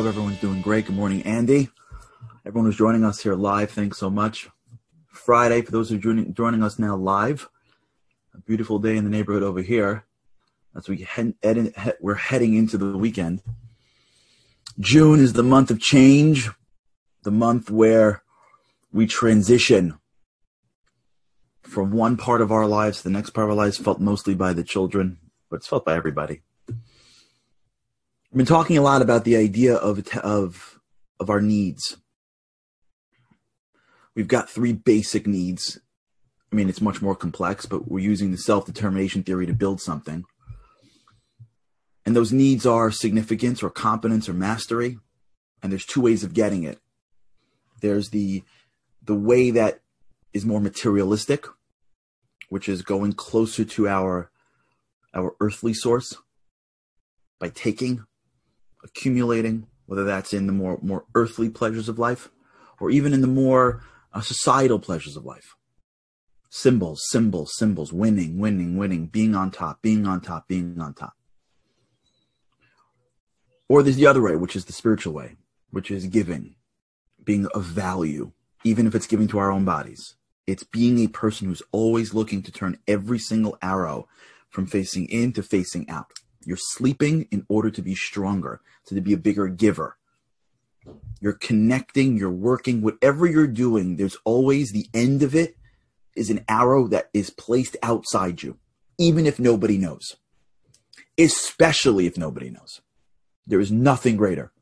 Hope everyone's doing great. Good morning, Andy. Everyone who's joining us here live, thanks so much. Friday, for those who are joining, joining us now live, a beautiful day in the neighborhood over here. As we head, head, head, we're heading into the weekend. June is the month of change, the month where we transition from one part of our lives to the next part of our lives, felt mostly by the children, but it's felt by everybody. I've been talking a lot about the idea of of of our needs. We've got three basic needs. I mean, it's much more complex, but we're using the self-determination theory to build something. And those needs are significance or competence or mastery. And there's two ways of getting it. There's the the way that is more materialistic, which is going closer to our our earthly source by taking accumulating, whether that's in the more more earthly pleasures of life, or even in the more uh, societal pleasures of life. Symbols, symbols, symbols, winning, winning, winning, being on top, being on top, being on top. Or there's the other way, which is the spiritual way, which is giving, being of value, even if it's giving to our own bodies. It's being a person who's always looking to turn every single arrow from facing in to facing out. You're sleeping in order to be stronger, to be a bigger giver. You're connecting, you're working, whatever you're doing, there's always the end of it is an arrow that is placed outside you, even if nobody knows, especially if nobody knows. There is nothing greater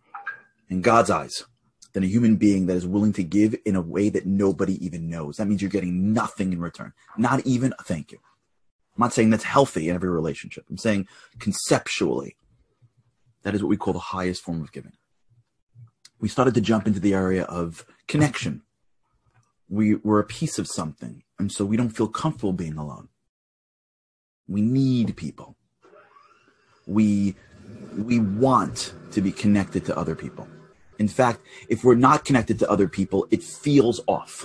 in God's eyes than a human being that is willing to give in a way that nobody even knows. That means you're getting nothing in return, not even a thank you. I'm not saying that's healthy in every relationship. I'm saying conceptually, that is what we call the highest form of giving. We started to jump into the area of connection. We, we're a piece of something, and so we don't feel comfortable being alone. We need people. We, we want to be connected to other people. In fact, if we're not connected to other people, it feels off.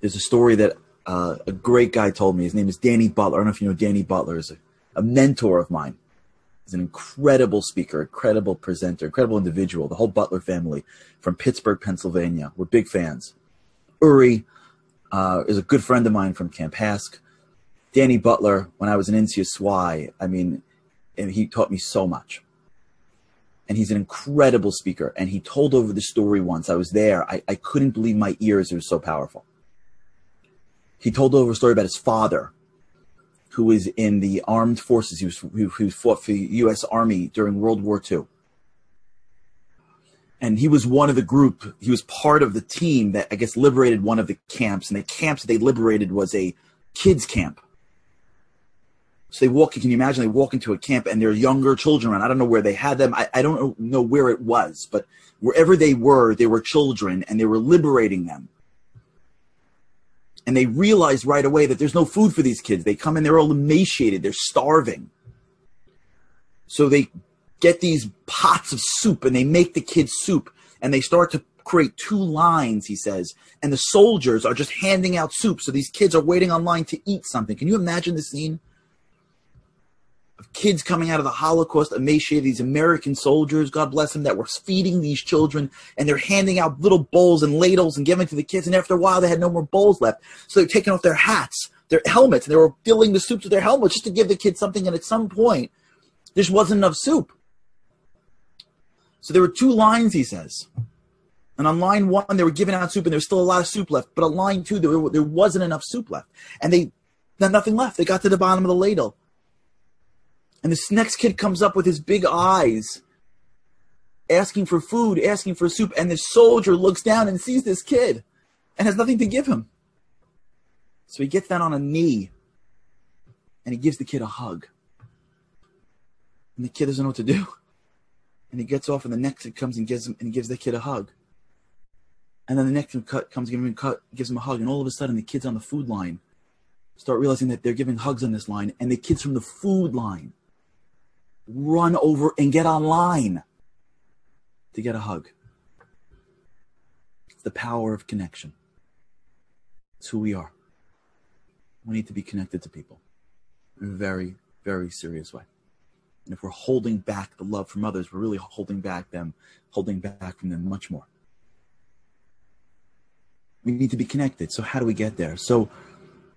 There's a story that uh, a great guy told me. His name is Danny Butler. I don't know if you know Danny Butler is a, a mentor of mine. He's an incredible speaker, incredible presenter, incredible individual. The whole Butler family from Pittsburgh, Pennsylvania. We're big fans. Uri uh, is a good friend of mine from Camp HASC. Danny Butler, when I was in NCSY, I mean, he taught me so much. And he's an incredible speaker. And he told over the story once. I was there. I, I couldn't believe my ears. It was so powerful he told over a story about his father, who was in the armed forces. He was who, who fought for the U.S. Army during World War II, and he was one of the group. He was part of the team that I guess liberated one of the camps, and the camps that they liberated was a kids camp. So they walk. Can you imagine? They walk into a camp and there are younger children around. I don't know where they had them. I, I don't know where it was, but wherever they were, they were children, and they were liberating them and they realize right away that there's no food for these kids. They come in, they're all emaciated, they're starving. So they get these pots of soup and they make the kids soup and they start to create two lines, he says, and the soldiers are just handing out soup. So these kids are waiting online to eat something. Can you imagine the scene? Kids coming out of the Holocaust, emaciated, these American soldiers, God bless them, that were feeding these children, and they're handing out little bowls and ladles and giving to the kids. And after a while, they had no more bowls left. So they're taking off their hats, their helmets, and they were filling the soup with their helmets just to give the kids something. And at some point, there just wasn't enough soup. So there were two lines, he says. And on line one, they were giving out soup, and there was still a lot of soup left. But on line two, there, there wasn't enough soup left. And they had nothing left. They got to the bottom of the ladle and this next kid comes up with his big eyes, asking for food, asking for soup. And the soldier looks down and sees this kid and has nothing to give him. So he gets down on a knee and he gives the kid a hug. And the kid doesn't know what to do. And he gets off, and the next kid comes and gives him and gives the kid a hug. And then the next one cut comes, giving him cut, gives him a hug, and all of a sudden the kids on the food line start realizing that they're giving hugs on this line, and the kids from the food line run over and get online to get a hug. It's the power of connection. It's who we are. We need to be connected to people in a very, very serious way. And if we're holding back the love from others, we're really holding back them, holding back from them much more. We need to be connected. So how do we get there? So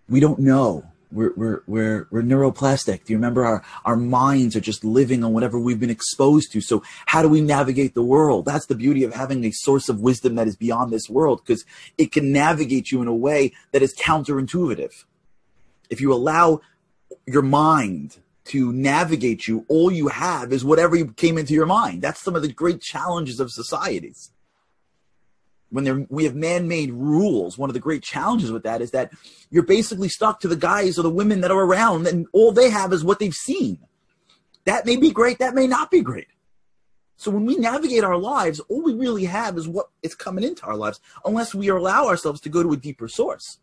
we don't know we're, we're, we're, we're neuroplastic. Do you remember our, our minds are just living on whatever we've been exposed to? So how do we navigate the world? That's the beauty of having a source of wisdom that is beyond this world because it can navigate you in a way that is counterintuitive. If you allow your mind to navigate you, all you have is whatever came into your mind. That's some of the great challenges of societies when we have man-made rules one of the great challenges with that is that you're basically stuck to the guys or the women that are around and all they have is what they've seen. That may be great that may not be great. So when we navigate our lives all we really have is what is coming into our lives unless we allow ourselves to go to a deeper source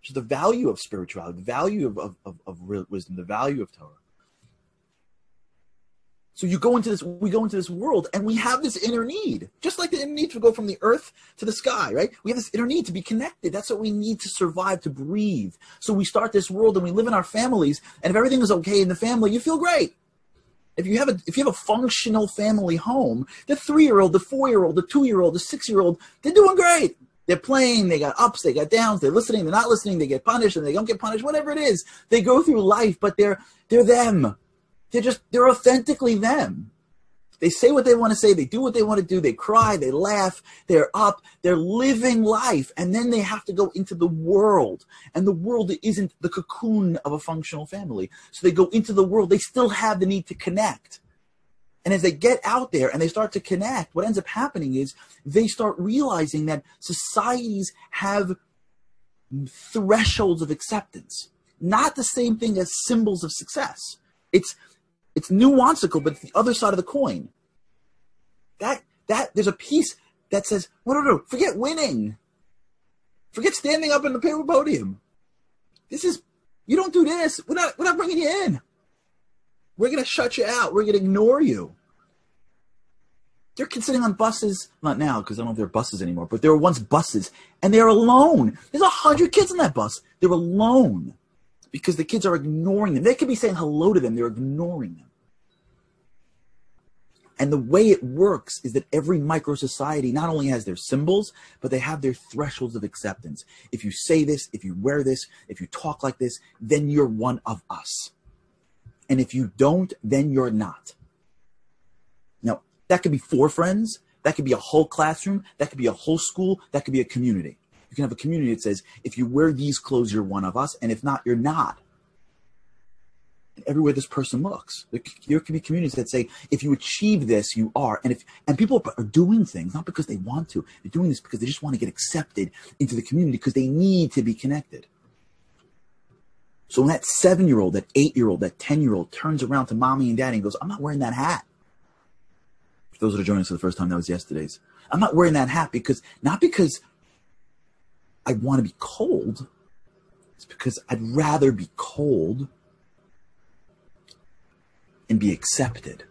which is the value of spirituality the value of, of, of, of wisdom the value of torah so you go into this, we go into this world and we have this inner need, just like the inner need to go from the earth to the sky, right? We have this inner need to be connected. That's what we need to survive, to breathe. So we start this world and we live in our families. And if everything is okay in the family, you feel great. If you have a, if you have a functional family home, the three-year-old, the four-year-old, the two-year-old, the six-year-old, they're doing great. They're playing, they got ups, they got downs, they're listening, they're not listening, they get punished and they don't get punished, whatever it is. They go through life, but they're, they're them they're just, they're authentically them. They say what they want to say. They do what they want to do. They cry. They laugh. They're up. They're living life. And then they have to go into the world. And the world isn't the cocoon of a functional family. So they go into the world. They still have the need to connect. And as they get out there and they start to connect, what ends up happening is they start realizing that societies have thresholds of acceptance, not the same thing as symbols of success. It's it's nuancical, but it's the other side of the coin. That that there's a piece that says, "No, no, no, forget winning. Forget standing up in the paper podium. This is you don't do this. We're not we're not bringing you in. We're gonna shut you out. We're gonna ignore you." They're sitting on buses, not now because I don't know if they're buses anymore, but there were once buses, and they're alone. There's a hundred kids on that bus. They're alone because the kids are ignoring them. They could be saying hello to them, they're ignoring them. And the way it works is that every micro society not only has their symbols, but they have their thresholds of acceptance. If you say this, if you wear this, if you talk like this, then you're one of us. And if you don't, then you're not. Now, that could be four friends, that could be a whole classroom, that could be a whole school, that could be a community. You can have a community that says, if you wear these clothes, you're one of us, and if not, you're not. Everywhere this person looks, there can be communities that say, if you achieve this, you are. And if and people are doing things not because they want to, they're doing this because they just want to get accepted into the community because they need to be connected. So when that seven year old, that eight year old, that 10 year old turns around to mommy and daddy and goes, I'm not wearing that hat. For those that are joining us for the first time, that was yesterday's. I'm not wearing that hat because, not because I want to be cold. It's because I'd rather be cold and be accepted.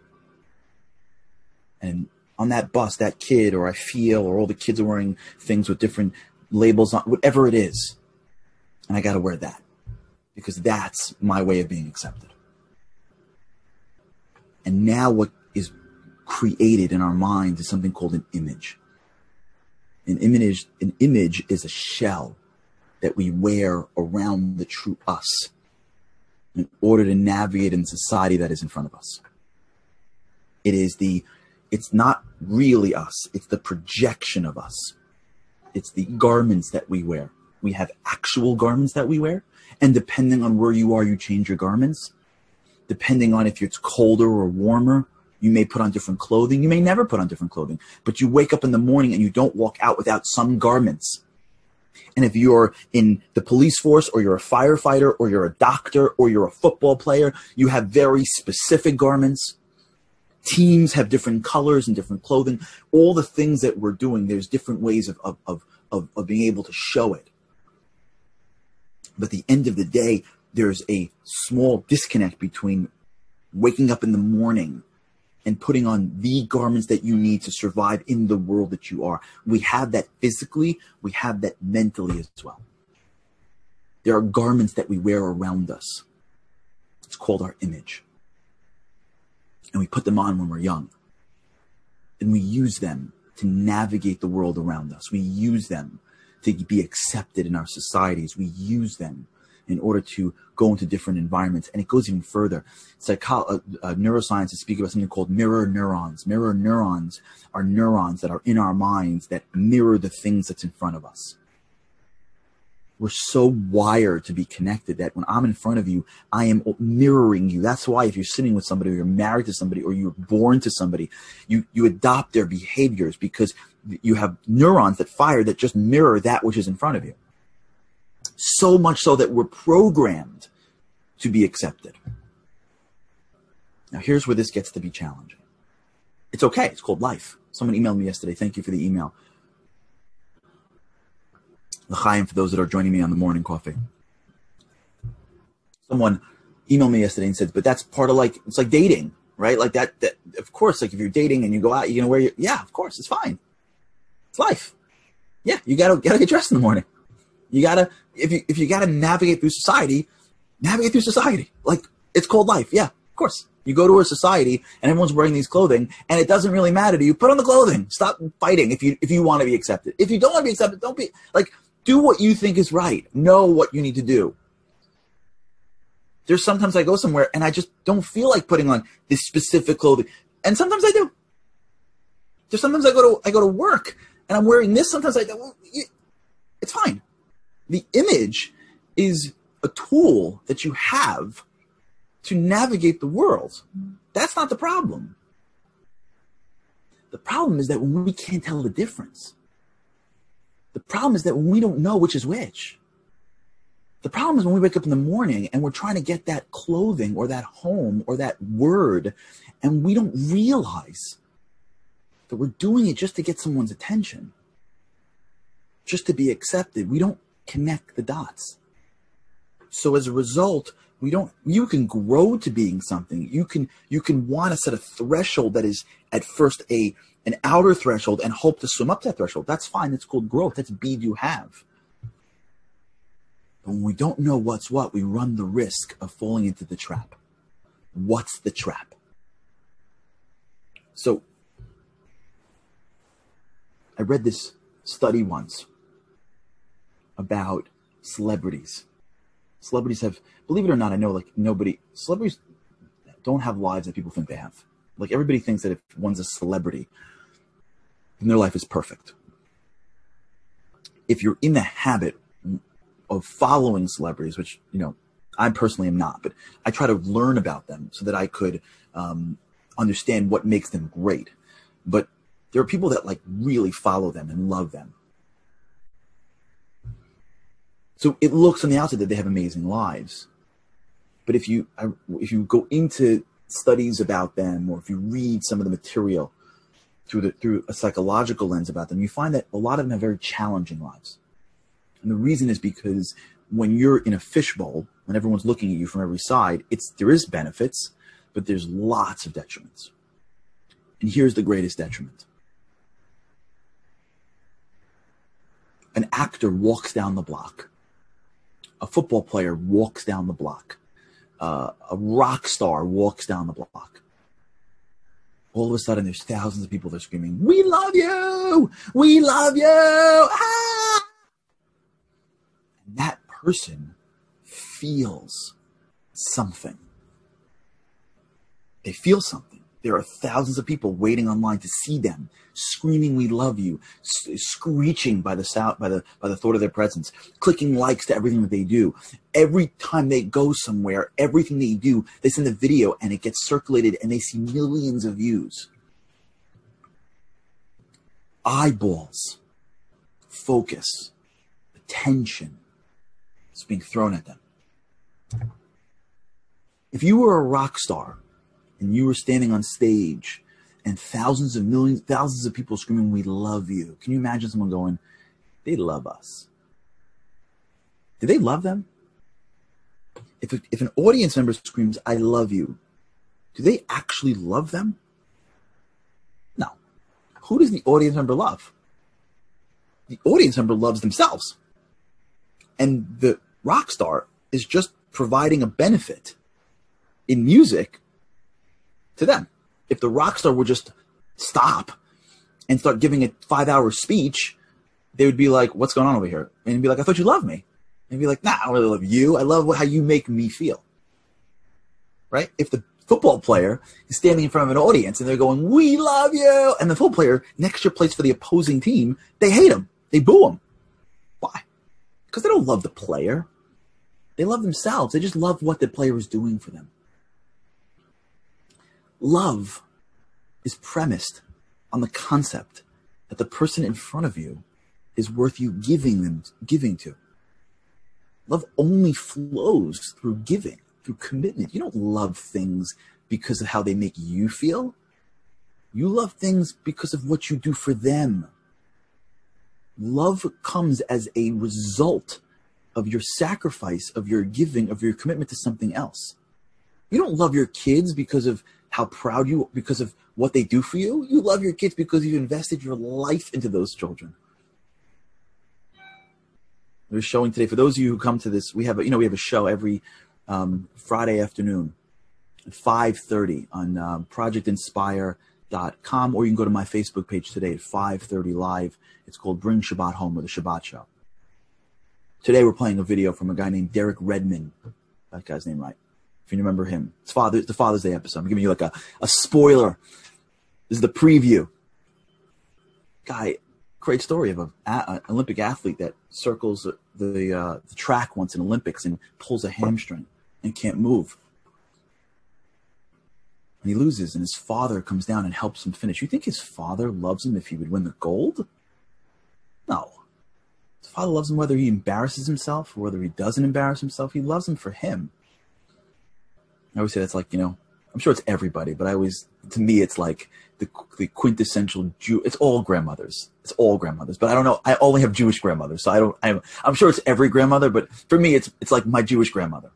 And on that bus, that kid, or I feel, or all the kids are wearing things with different labels on, whatever it is. And I got to wear that because that's my way of being accepted. And now what is created in our mind is something called an image. An image, an image is a shell that we wear around the true us in order to navigate in society that is in front of us. It is the, it's not really us. It's the projection of us. It's the garments that we wear. We have actual garments that we wear. And depending on where you are, you change your garments. Depending on if it's colder or warmer, you may put on different clothing. You may never put on different clothing, but you wake up in the morning and you don't walk out without some garments. And if you're in the police force or you're a firefighter or you're a doctor or you're a football player, you have very specific garments. Teams have different colors and different clothing. All the things that we're doing, there's different ways of, of, of, of, of being able to show it. But at the end of the day, there's a small disconnect between waking up in the morning and putting on the garments that you need to survive in the world that you are. We have that physically, we have that mentally as well. There are garments that we wear around us. It's called our image. and we put them on when we're young. And we use them to navigate the world around us. We use them to be accepted in our societies. We use them in order to go into different environments. And it goes even further. Psycho- uh, uh, neuroscientists speak about something called mirror neurons. Mirror neurons are neurons that are in our minds that mirror the things that's in front of us we're so wired to be connected that when I'm in front of you, I am mirroring you. That's why if you're sitting with somebody or you're married to somebody or you're born to somebody, you, you adopt their behaviors because you have neurons that fire that just mirror that which is in front of you. So much so that we're programmed to be accepted. Now here's where this gets to be challenging. It's okay. It's called life. Someone emailed me yesterday. Thank you for the email L'chaim for those that are joining me on the morning coffee. Someone emailed me yesterday and said, but that's part of like, it's like dating, right? Like that, that of course, like if you're dating and you go out, you're going to wear your, yeah, of course, it's fine. It's life. Yeah, you gotta, gotta get dressed in the morning. You gotta, if you, if you gotta navigate through society, navigate through society. Like it's called life. Yeah, of course. You go to a society and everyone's wearing these clothing and it doesn't really matter to you. Put on the clothing. Stop fighting if you if you want to be accepted. If you don't want to be accepted, don't be like do what you think is right. Know what you need to do. There's sometimes I go somewhere and I just don't feel like putting on this specific clothing. And sometimes I do. There's sometimes I go to I go to work and I'm wearing this. Sometimes I well, it's fine. The image is a tool that you have to navigate the world. That's not the problem. The problem is that when we can't tell the difference. The problem is that when we don't know which is which. The problem is when we wake up in the morning and we're trying to get that clothing or that home or that word, and we don't realize that we're doing it just to get someone's attention, just to be accepted. We don't connect the dots. So as a result, we don't you can grow to being something. You can you can want to set a threshold that is at first a an outer threshold and hope to swim up that threshold. That's fine. That's called growth. That's bead you have. But when we don't know what's what, we run the risk of falling into the trap. What's the trap? So I read this study once about celebrities. Celebrities have, believe it or not, I know like nobody, celebrities don't have lives that people think they have. Like everybody thinks that if one's a celebrity, then their life is perfect. If you're in the habit of following celebrities, which, you know, I personally am not, but I try to learn about them so that I could um, understand what makes them great. But there are people that like really follow them and love them. So it looks on the outside that they have amazing lives. But if you uh, if you go into studies about them or if you read some of the material, through the through a psychological lens about them, you find that a lot of them have very challenging lives. And the reason is because when you're in a fishbowl, when everyone's looking at you from every side, it's there is benefits, but there's lots of detriments. And here's the greatest detriment. An actor walks down the block. A football player walks down the block. Uh, a rock star walks down the block all of a sudden there's thousands of people that are screaming, We love you! We love you! Ah! And that person feels something. They feel something. There are thousands of people waiting online to see them, screaming "We love you," screeching by the sound, by the by the thought of their presence, clicking likes to everything that they do. Every time they go somewhere, everything they do, they send a video and it gets circulated, and they see millions of views. Eyeballs, focus, attention is being thrown at them. If you were a rock star and you were standing on stage and thousands of millions, thousands of people screaming, We love you. Can you imagine someone going, They love us? Do they love them? If, if an audience member screams, I love you, do they actually love them? No. Who does the audience member love? The audience member loves themselves. And the rock star is just providing a benefit in music to them. If the rock star would just stop and start giving a five hour speech, they would be like, What's going on over here? And be like, I thought you loved me. And be like, Nah, I don't really love you. I love how you make me feel. Right? If the football player is standing in front of an audience and they're going, We love you. And the football player next year plays for the opposing team, they hate him. They boo him. Why? Because they don't love the player. They love themselves. They just love what the player is doing for them. Love is premised on the concept that the person in front of you is worth you giving them giving to. Love only flows through giving, through commitment. You don't love things because of how they make you feel. You love things because of what you do for them. Love comes as a result of your sacrifice, of your giving, of your commitment to something else. You don't love your kids because of how proud you because of what they do for you. You love your kids because you've invested your life into those children. We're showing today for those of you who come to this. We have a, you know we have a show every um, Friday afternoon five thirty on um, ProjectInspire.com, or you can go to my Facebook page today at five thirty live. It's called Bring Shabbat Home with a Shabbat Show. Today we're playing a video from a guy named Derek Redmond. That guy's name right. If you remember him. It's Father, the Father's Day episode. I'm giving you like a, a spoiler. This is the preview. Guy, great story of an Olympic athlete that circles the, uh, the track once in Olympics and pulls a hamstring and can't move. And he loses, and his father comes down and helps him finish. You think his father loves him if he would win the gold? No. His father loves him whether he embarrasses himself or whether he doesn't embarrass himself. He loves him for him. I always say that's like, you know, I'm sure it's everybody, but I always, to me, it's like the, the quintessential Jew. It's all grandmothers. It's all grandmothers, but I don't know. I only have Jewish grandmothers, so I don't. I'm, I'm sure it's every grandmother, but for me, it's it's like my Jewish grandmother,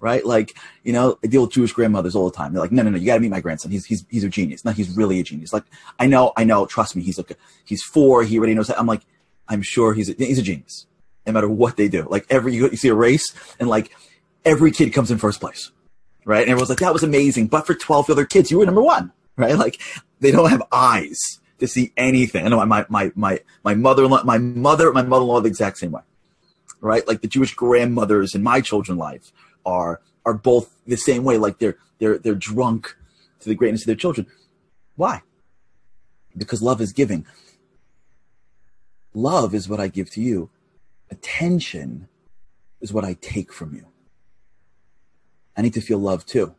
right? Like you know, I deal with Jewish grandmothers all the time. They're like, no, no, no, you got to meet my grandson. He's he's he's a genius. No, he's really a genius. Like I know, I know. Trust me, he's like he's four. He already knows. That. I'm like, I'm sure he's a, he's a genius, no matter what they do. Like every you, you see a race, and like every kid comes in first place right? And everyone's like, that was amazing. But for 12 other kids, you were number one, right? Like they don't have eyes to see anything. I know my, my, my, my mother-in-law, my mother, my mother-in-law the exact same way, right? Like the Jewish grandmothers in my children's life are, are both the same way. Like they're, they're, they're drunk to the greatness of their children. Why? Because love is giving. Love is what I give to you. Attention is what I take from you. I need to feel love too.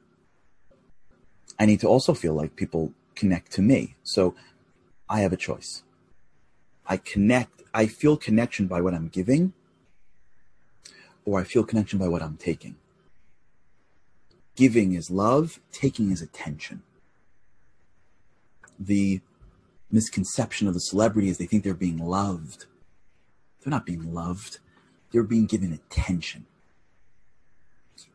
I need to also feel like people connect to me. So I have a choice. I connect, I feel connection by what I'm giving, or I feel connection by what I'm taking. Giving is love, taking is attention. The misconception of the celebrity is they think they're being loved. They're not being loved, they're being given attention.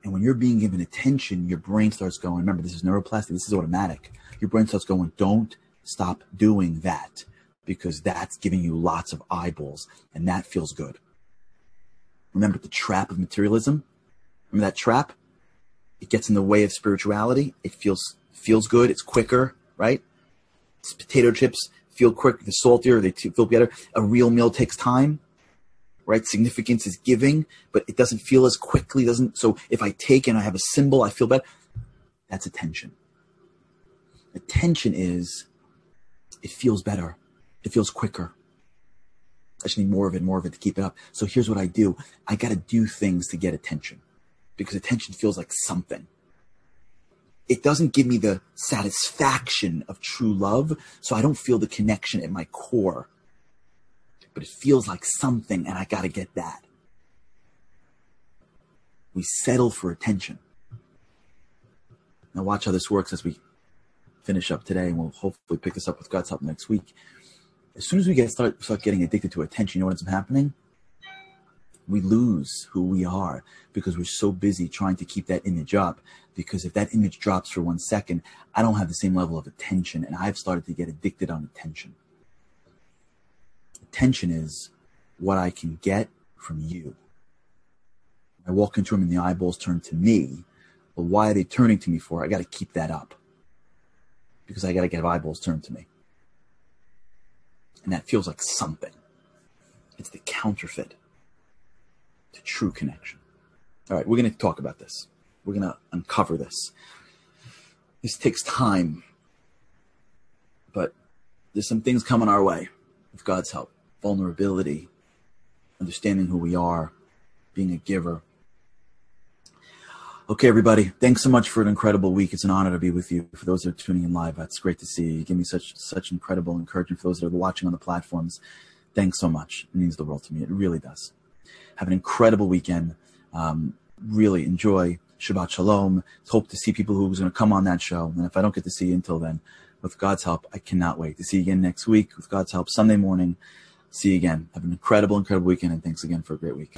And when you're being given attention, your brain starts going, remember, this is neuroplastic, this is automatic. Your brain starts going, don't stop doing that because that's giving you lots of eyeballs and that feels good. Remember the trap of materialism? Remember that trap? It gets in the way of spirituality. It feels feels good. It's quicker, right? It's potato chips feel quick. They're saltier. They feel better. A real meal takes time right? Significance is giving, but it doesn't feel as quickly. Doesn't so if I take and I have a symbol, I feel better. That's attention. Attention is it feels better. It feels quicker. I just need more of it, more of it to keep it up. So here's what I do. I got to do things to get attention because attention feels like something. It doesn't give me the satisfaction of true love. So I don't feel the connection at my core but it feels like something, and I got to get that. We settle for attention. Now, watch how this works as we finish up today, and we'll hopefully pick this up with God's help next week. As soon as we get start start getting addicted to attention, you know what ends up happening? We lose who we are because we're so busy trying to keep that image up. Because if that image drops for one second, I don't have the same level of attention, and I've started to get addicted on attention attention is what I can get from you. I walk into them and the eyeballs turn to me. But why are they turning to me for? I got to keep that up. because I got to get eyeballs turned to me. And that feels like something. It's the counterfeit to true connection. All right, we're going to talk about this. We're going to uncover this. This takes time, but there's some things coming our way with God's help vulnerability, understanding who we are, being a giver. Okay, everybody, thanks so much for an incredible week. It's an honor to be with you. For those that are tuning in live, that's great to see you. You give me such such incredible encouragement. For those that are watching on the platforms, thanks so much. It means the world to me. It really does. Have an incredible weekend. Um, really enjoy Shabbat Shalom. Hope to see people who's going to come on that show. And if I don't get to see you until then, with God's help, I cannot wait to see you again next week. With God's help, Sunday morning. See you again. Have an incredible, incredible weekend, and thanks again for a great week.